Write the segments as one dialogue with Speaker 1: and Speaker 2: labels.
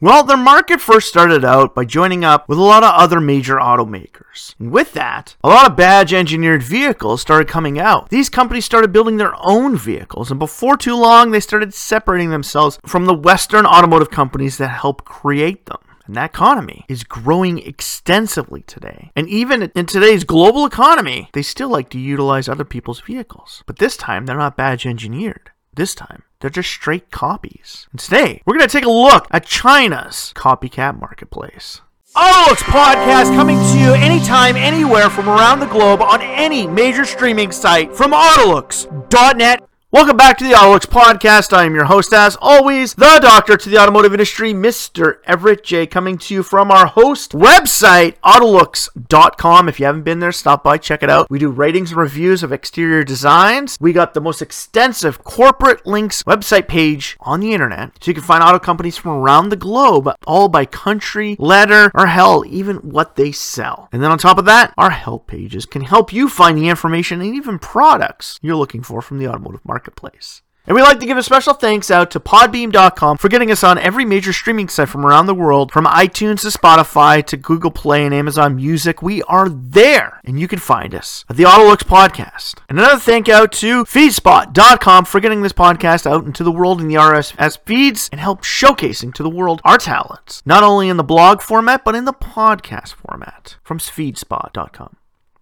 Speaker 1: Well, their market first started out by joining up with a lot of other major automakers. And with that, a lot of badge engineered vehicles started coming out. These companies started building their own vehicles, and before too long, they started separating themselves from the Western automotive companies that helped create them. And that economy is growing extensively today. And even in today's global economy, they still like to utilize other people's vehicles. But this time, they're not badge engineered. This time, they're just straight copies. And today, we're going to take a look at China's copycat marketplace. Autolux podcast coming to you anytime, anywhere from around the globe on any major streaming site from Autolux.net. Welcome back to the Autolux Podcast. I am your host, as always, the doctor to the automotive industry, Mr. Everett J, coming to you from our host website, Autolux.com. If you haven't been there, stop by, check it out. We do ratings and reviews of exterior designs. We got the most extensive corporate links website page on the internet, so you can find auto companies from around the globe, all by country, letter, or hell, even what they sell. And then on top of that, our help pages can help you find the information and even products you're looking for from the automotive market marketplace. And we'd like to give a special thanks out to Podbean.com for getting us on every major streaming site from around the world, from iTunes to Spotify to Google Play and Amazon Music. We are there, and you can find us at the Autolux Podcast. And another thank out to Feedspot.com for getting this podcast out into the world in the RSS feeds and help showcasing to the world our talents, not only in the blog format, but in the podcast format from Feedspot.com.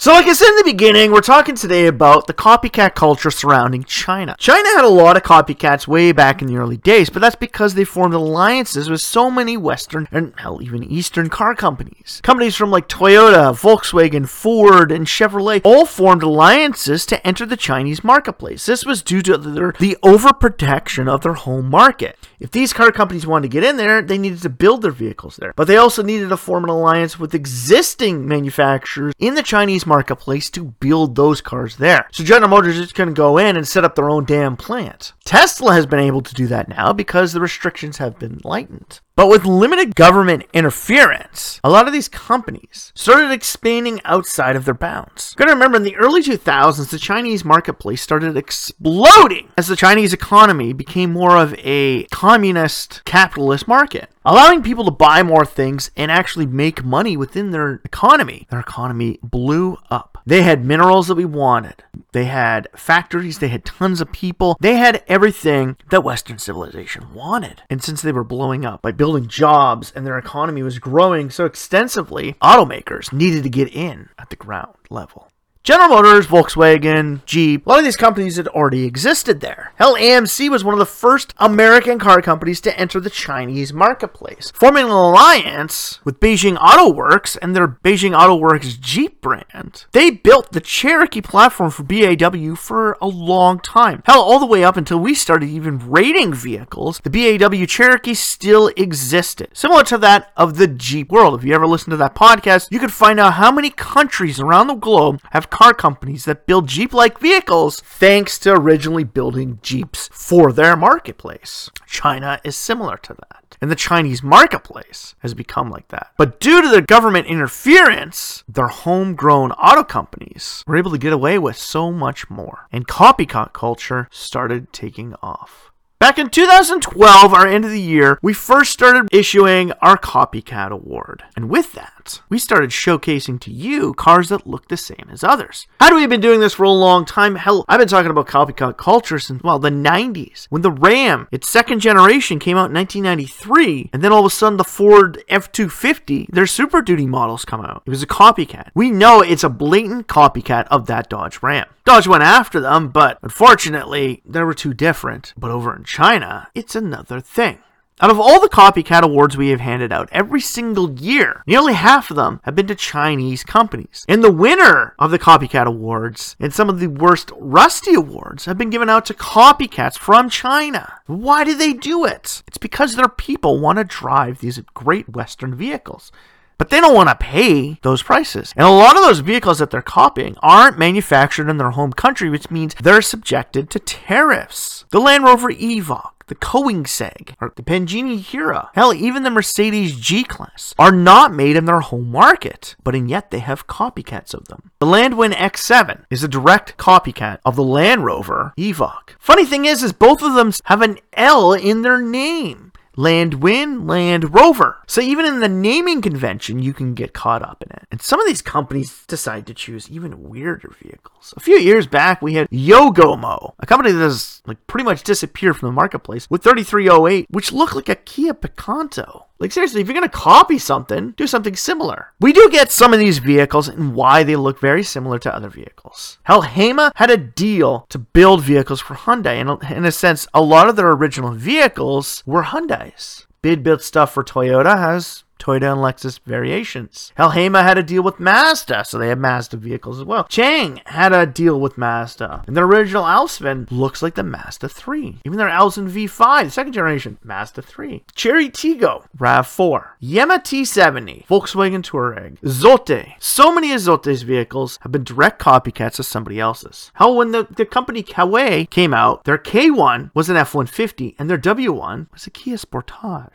Speaker 1: So, like I said in the beginning, we're talking today about the copycat culture surrounding China. China had a lot of copycats way back in the early days, but that's because they formed alliances with so many Western and hell, even Eastern car companies. Companies from like Toyota, Volkswagen, Ford, and Chevrolet all formed alliances to enter the Chinese marketplace. This was due to their, the overprotection of their home market. If these car companies wanted to get in there, they needed to build their vehicles there. But they also needed to form an alliance with existing manufacturers in the Chinese marketplace to build those cars there. So General Motors is going to go in and set up their own damn plant. Tesla has been able to do that now because the restrictions have been lightened. But with limited government interference, a lot of these companies started expanding outside of their bounds. Gotta remember, in the early 2000s, the Chinese marketplace started exploding as the Chinese economy became more of a communist capitalist market allowing people to buy more things and actually make money within their economy. Their economy blew up. They had minerals that we wanted. They had factories. They had tons of people. They had everything that Western civilization wanted. And since they were blowing up by building jobs and their economy was growing so extensively, automakers needed to get in at the ground level. General Motors, Volkswagen, Jeep, a lot of these companies had already existed there. Hell, AMC was one of the first American car companies to enter the Chinese marketplace, forming an alliance with Beijing Auto Works and their Beijing Auto Works Jeep brand. They built the Cherokee platform for BAW for a long time. Hell, all the way up until we started even rating vehicles, the BAW Cherokee still existed. Similar to that of the Jeep world. If you ever listen to that podcast, you could find out how many countries around the globe have car companies that build Jeep like vehicles thanks to originally building Jeeps for their marketplace. China is similar to that. And the Chinese marketplace has become like that. But due to the government interference, their homegrown auto companies were able to get away with so much more. And copycat culture started taking off. Back in 2012, our end of the year, we first started issuing our Copycat Award. And with that, we started showcasing to you cars that look the same as others. How do we been doing this for a long time? Hell, I've been talking about copycat culture since, well, the 90s. When the Ram, its second generation, came out in 1993, and then all of a sudden the Ford F-250, their Super Duty models come out. It was a copycat. We know it's a blatant copycat of that Dodge Ram. Dodge went after them, but unfortunately, they were too different. But over in China, it's another thing. Out of all the copycat awards we have handed out every single year, nearly half of them have been to Chinese companies. And the winner of the copycat awards and some of the worst rusty awards have been given out to copycats from China. Why do they do it? It's because their people want to drive these great Western vehicles but they don't want to pay those prices. And a lot of those vehicles that they're copying aren't manufactured in their home country, which means they're subjected to tariffs. The Land Rover Evoque the Koenigsegg, or the Pagani Huayra, hell, even the Mercedes G-Class are not made in their home market, but and yet they have copycats of them. The Landwind X7 is a direct copycat of the Land Rover Evoque. Funny thing is, is both of them have an L in their name. Landwind, Land Rover. So even in the naming convention, you can get caught up in it. And some of these companies decide to choose even weirder vehicles. A few years back, we had Yogomo, a company that has like pretty much disappeared from the marketplace with 3308, which looked like a Kia Picanto. Like seriously, if you're gonna copy something, do something similar. We do get some of these vehicles and why they look very similar to other vehicles. Hell, Haima had a deal to build vehicles for Hyundai, and in a sense, a lot of their original vehicles were Hyundai's. Bid built stuff for Toyota has Toyota and Lexus variations. Hell, had a deal with Mazda, so they have Mazda vehicles as well. Chang had a deal with Mazda. And their original Alsvin looks like the Mazda 3. Even their Alsvin V5, the second generation, Mazda 3. Chery Tiggo, RAV4. Yema T70, Volkswagen Touareg. Zotye. So many of Zotye's vehicles have been direct copycats of somebody else's. Hell, when the, the company Kawei came out, their K1 was an F-150 and their W1 was a Kia Sportage.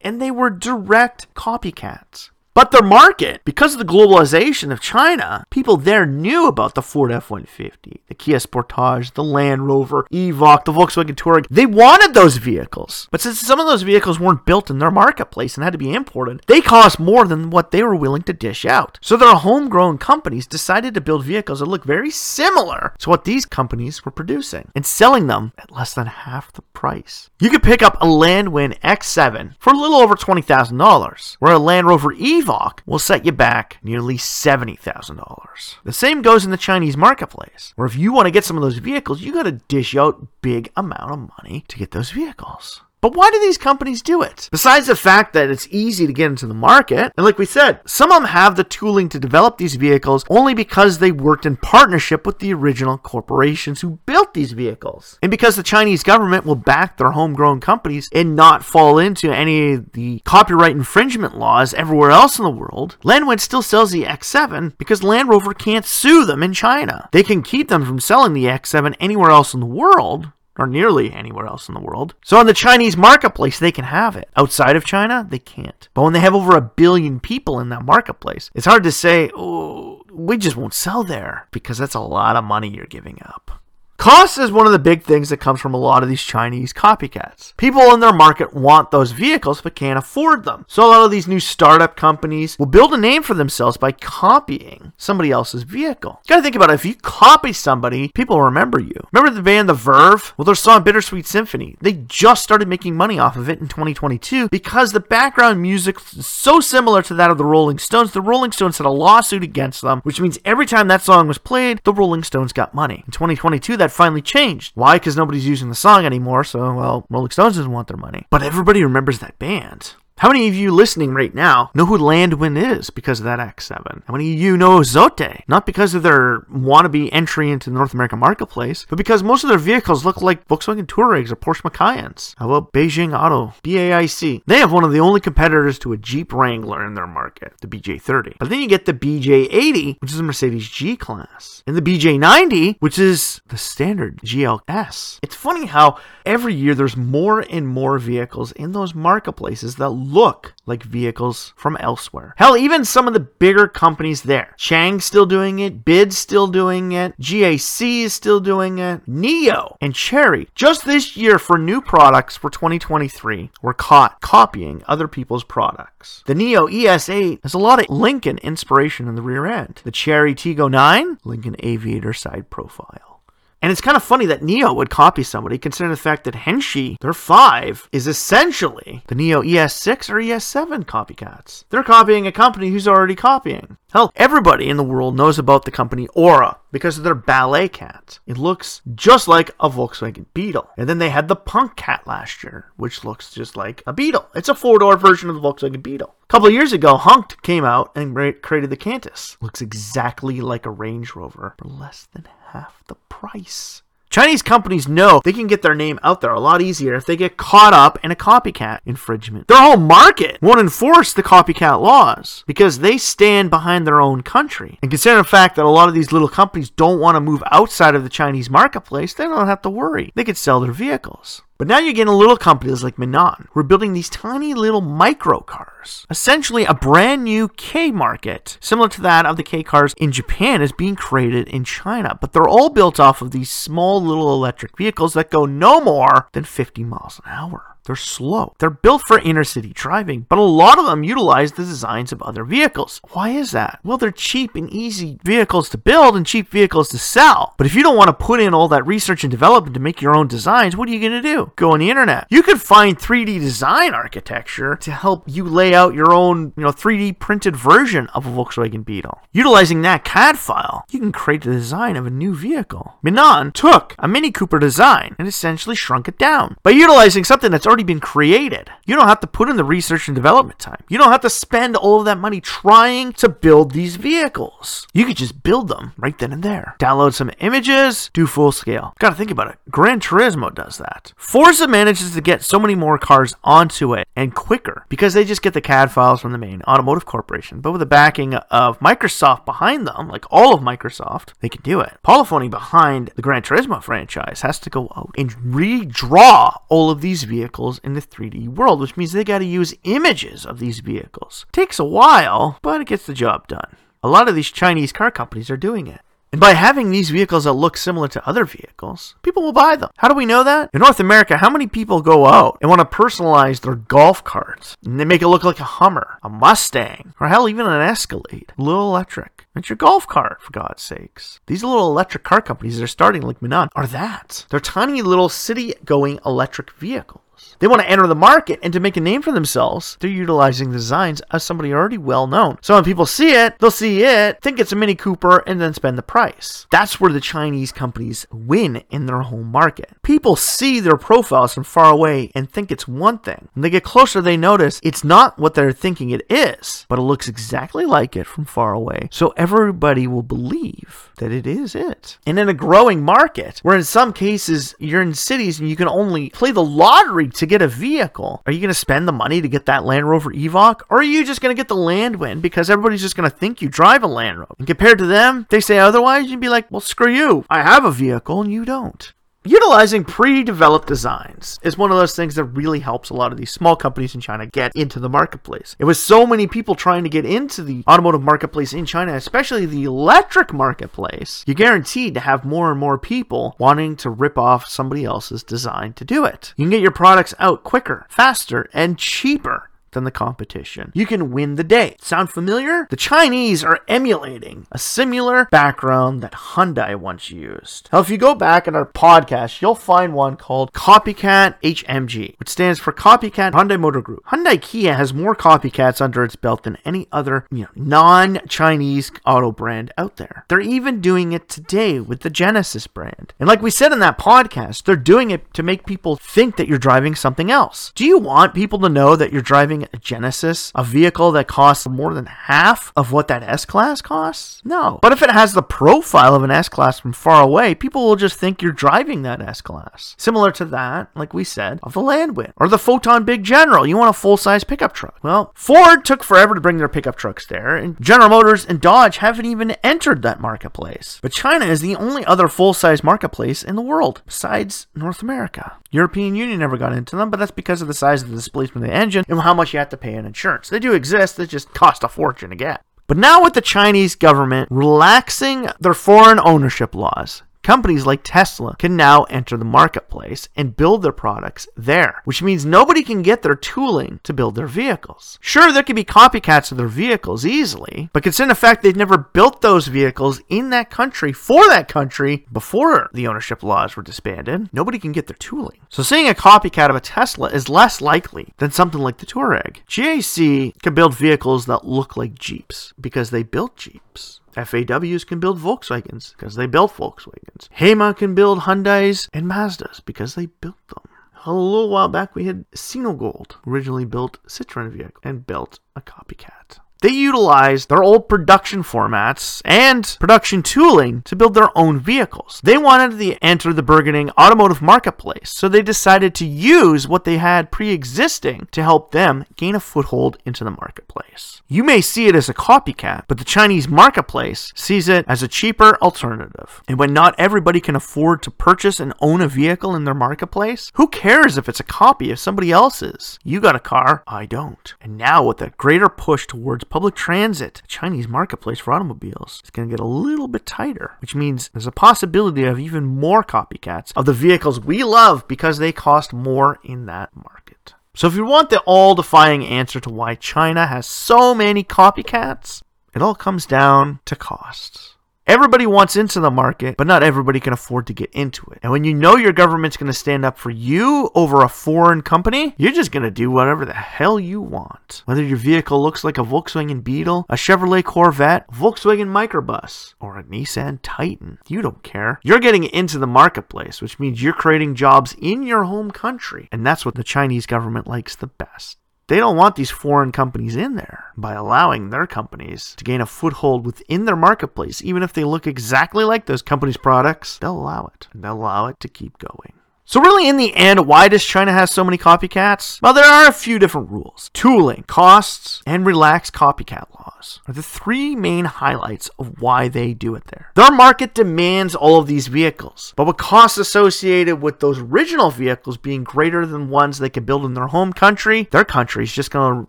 Speaker 1: And they were direct copycats copycats. But their market, because of the globalization of China, people there knew about the Ford F 150, the Kia Sportage, the Land Rover, Evoque, the Volkswagen Touareg. They wanted those vehicles. But since some of those vehicles weren't built in their marketplace and had to be imported, they cost more than what they were willing to dish out. So their homegrown companies decided to build vehicles that look very similar to what these companies were producing and selling them at less than half the price. You could pick up a Landwind X7 for a little over $20,000, where a Land Rover Evoque will set you back nearly $70,000. The same goes in the Chinese marketplace, where if you want to get some of those vehicles, you got to dish out big amount of money to get those vehicles. But why do these companies do it? Besides the fact that it's easy to get into the market, and like we said, some of them have the tooling to develop these vehicles only because they worked in partnership with the original corporations who built these vehicles. And because the Chinese government will back their homegrown companies and not fall into any of the copyright infringement laws everywhere else in the world, Landwind still sells the X7 because Land Rover can't sue them in China. They can keep them from selling the X7 anywhere else in the world, or nearly anywhere else in the world. So on the Chinese marketplace, they can have it. Outside of China, they can't. But when they have over a billion people in that marketplace, it's hard to say, oh, we just won't sell there because that's a lot of money you're giving up. Cost is one of the big things that comes from a lot of these Chinese copycats. People in their market want those vehicles but can't afford them. So a lot of these new startup companies will build a name for themselves by copying somebody else's vehicle. You gotta think about it. If you copy somebody, people remember you. Remember the band The Verve? Well, their song Bittersweet Symphony. They just started making money off of it in 2022 because the background music is so similar to that of the Rolling Stones. The Rolling Stones had a lawsuit against them, which means every time that song was played, the Rolling Stones got money. In 2022, that that finally changed. Why? Because nobody's using the song anymore, so, well, Rolling Stones doesn't want their money. But everybody remembers that band. How many of you listening right now know who Landwind is because of that X7? How many of you know Zotye? Not because of their wannabe entry into the North American marketplace, but because most of their vehicles look like Volkswagen Touaregs or Porsche Macans. How about Beijing Auto, BAIC? They have one of the only competitors to a Jeep Wrangler in their market, the BJ30. But then you get the BJ80, which is a Mercedes G Class, and the BJ90, which is the standard GLS. It's funny how every year there's more and more vehicles in those marketplaces that look like vehicles from elsewhere. Hell, even some of the bigger companies there. Chang's still doing it, Bid's still doing it, GAC is still doing it, NIO and Chery. Just this year for new products for 2023 were caught copying other people's products. The NIO ES8 has a lot of Lincoln inspiration in the rear end. The Chery Tiggo 9, Lincoln Aviator side profile. And it's kind of funny that NIO would copy somebody, considering the fact that Hengchi, their 5, is essentially the NIO ES6 or ES7 copycats. They're copying a company who's already copying. Hell, everybody in the world knows about the company Ora because of their ballet cat. It looks just like a Volkswagen Beetle. And then they had the Punk Cat last year, which looks just like a Beetle. It's a four-door version of the Volkswagen Beetle. A couple years ago, Hunkt came out and created the Cantus. Looks exactly like a Range Rover for less than half the price. Chinese companies know they can get their name out there a lot easier if they get caught up in a copycat infringement. Their whole market won't enforce the copycat laws because they stand behind their own country. And considering the fact that a lot of these little companies don't want to move outside of the Chinese marketplace, they don't have to worry. They could sell their vehicles. But now you're getting little companies like Minnan who are building these tiny little micro cars. Essentially, a brand new K market, similar to that of the K cars in Japan, is being created in China. But they're all built off of these small little electric vehicles that go no more than 50 miles an hour. They're slow. They're built for inner city driving, but a lot of them utilize the designs of other vehicles. Why is that? Well, they're cheap and easy vehicles to build and cheap vehicles to sell. But if you don't want to put in all that research and development to make your own designs, what are you going to do? Go on the internet. You could find 3D design architecture to help you lay out your own, you know, 3D printed version of a Volkswagen Beetle. Utilizing that CAD file, you can create the design of a new vehicle. Minan took a Mini Cooper design and essentially shrunk it down by utilizing something that's already been created. You don't have to put in the research and development time. You don't have to spend all of that money trying to build these vehicles. You could just build them right then and there. Download some images, do full scale. Gotta think about it. Gran Turismo does that. Forza manages to get so many more cars onto it and quicker because they just get the CAD files from the main automotive corporation. But with the backing of Microsoft behind them, like all of Microsoft, they can do it. Polyphony behind the Gran Turismo franchise has to go out and redraw all of these vehicles in the 3D world, which means they got to use images of these vehicles. Takes a while, but it gets the job done. A lot of these Chinese car companies are doing it. And by having these vehicles that look similar to other vehicles, people will buy them. How do we know that? In North America, how many people go out and want to personalize their golf carts and they make it look like a Hummer, a Mustang, or hell, even an Escalade, a little electric? It's your golf cart, for God's sakes. These little electric car companies that are starting like Minan are that. They're tiny little city going electric vehicles. They want to enter the market and to make a name for themselves, they're utilizing the designs of somebody already well known. So when people see it, they'll see it, think it's a Mini Cooper, and then spend the price. That's where the Chinese companies win in their home market. People see their profiles from far away and think it's one thing. When they get closer, they notice it's not what they're thinking it is, but it looks exactly like it from far away. So everybody will believe that it is it. And in a growing market, where in some cases you're in cities and you can only play the lottery to get a vehicle, are you going to spend the money to get that Land Rover Evoque? Or are you just going to get the Landwind because everybody's just going to think you drive a Land Rover? And compared to them, they say otherwise, you'd be like, well, screw you. I have a vehicle and you don't. Utilizing pre developed designs is one of those things that really helps a lot of these small companies in China get into the marketplace. It was so many people trying to get into the automotive marketplace in China, especially the electric marketplace, you're guaranteed to have more and more people wanting to rip off somebody else's design to do it. You can get your products out quicker, faster, and cheaper than the competition. You can win the day. Sound familiar? The Chinese are emulating a similar background that Hyundai once used. Now, if you go back in our podcast, you'll find one called Copycat HMG, which stands for Copycat Hyundai Motor Group. Hyundai Kia has more copycats under its belt than any other you know, non-Chinese auto brand out there. They're even doing it today with the Genesis brand. And like we said in that podcast, they're doing it to make people think that you're driving something else. Do you want people to know that you're driving a Genesis, a vehicle that costs more than half of what that S Class costs? No. But if it has the profile of an S Class from far away, people will just think you're driving that S Class. Similar to that, like we said, of the Landwind or the Foton Big General. You want a full size pickup truck. Well, Ford took forever to bring their pickup trucks there, and General Motors and Dodge haven't even entered that marketplace. But China is the only other full size marketplace in the world besides North America. European Union never got into them, but that's because of the size of the displacement of the engine and how much you have to pay in insurance. They do exist, they just cost a fortune to get. But now with the Chinese government relaxing their foreign ownership laws, Companies like Tesla can now enter the marketplace and build their products there, which means nobody can get their tooling to build their vehicles. Sure, there can be copycats of their vehicles easily, but consider the fact they've never built those vehicles in that country for that country before the ownership laws were disbanded. Nobody can get their tooling. So seeing a copycat of a Tesla is less likely than something like the Touareg. GAC can build vehicles that look like Jeeps because they built Jeeps. FAWs can build Volkswagens because they built Volkswagens. Haima can build Hyundais and Mazdas because they built them. A little while back, we had Sinogold, originally built Citroen vehicle and built a copycat. They utilized their old production formats and production tooling to build their own vehicles. They wanted to enter the burgeoning automotive marketplace, so they decided to use what they had pre existing to help them gain a foothold into the marketplace. You may see it as a copycat, but the Chinese marketplace sees it as a cheaper alternative. And when not everybody can afford to purchase and own a vehicle in their marketplace, who cares if it's a copy of somebody else's? You got a car, I don't. And now, with a greater push towards public transit, the Chinese marketplace for automobiles, is going to get a little bit tighter, which means there's a possibility of even more copycats of the vehicles we love because they cost more in that market. So if you want the all-defying answer to why China has so many copycats, it all comes down to costs. Everybody wants into the market, but not everybody can afford to get into it. And when you know your government's going to stand up for you over a foreign company, you're just going to do whatever the hell you want. Whether your vehicle looks like a Volkswagen Beetle, a Chevrolet Corvette, Volkswagen Microbus, or a Nissan Titan, you don't care. You're getting into the marketplace, which means you're creating jobs in your home country. And that's what the Chinese government likes the best. They don't want these foreign companies in there by allowing their companies to gain a foothold within their marketplace. Even if they look exactly like those companies' products, they'll allow it. And they'll allow it to keep going. So, really, in the end, why does China have so many copycats? Well, there are a few different rules. Tooling, costs, and relaxed copycat laws are the three main highlights of why they do it there. Their market demands all of these vehicles, but with costs associated with those original vehicles being greater than ones they can build in their home country, their country is just going to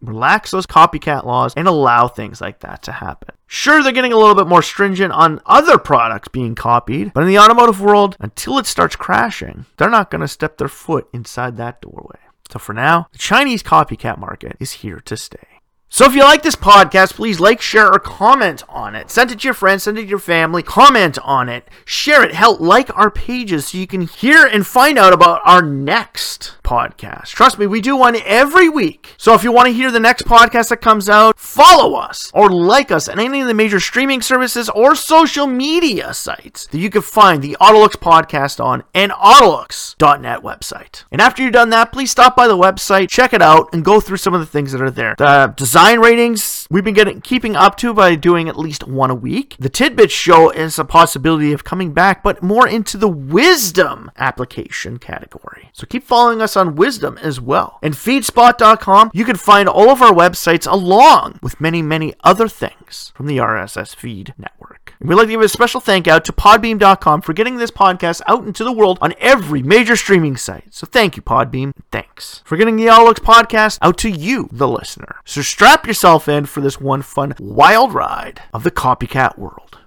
Speaker 1: relax those copycat laws and allow things like that to happen. Sure, they're getting a little bit more stringent on other products being copied, but in the automotive world, until it starts crashing, they're not going to step their foot inside that doorway. So for now, the Chinese copycat market is here to stay. So if you like this podcast, please like, share, or comment on it. Send it to your friends, send it to your family, comment on it, share it. Help like our pages so you can hear and find out about our next podcast. Trust me, we do one every week. So if you want to hear the next podcast that comes out, follow us or like us on any of the major streaming services or social media sites that you can find the Autolux podcast on and Autolux.net website. And after you've done that, please stop by the website, check it out, and go through some of the things that are there. The design ratings we've been getting keeping up to by doing at least one a week. The tidbit show is a possibility of coming back, but more into the wisdom application category. So keep following us on wisdom as well. And feedspot.com, you can find all of our websites along with many, many other things from the RSS feed network. And we'd like to give a special thank out to podbean.com for getting this podcast out into the world on every major streaming site. So thank you, Podbean. Thanks for getting the All podcast out to you, the listener. So strap yourself in for this one fun, wild ride of the copycat world.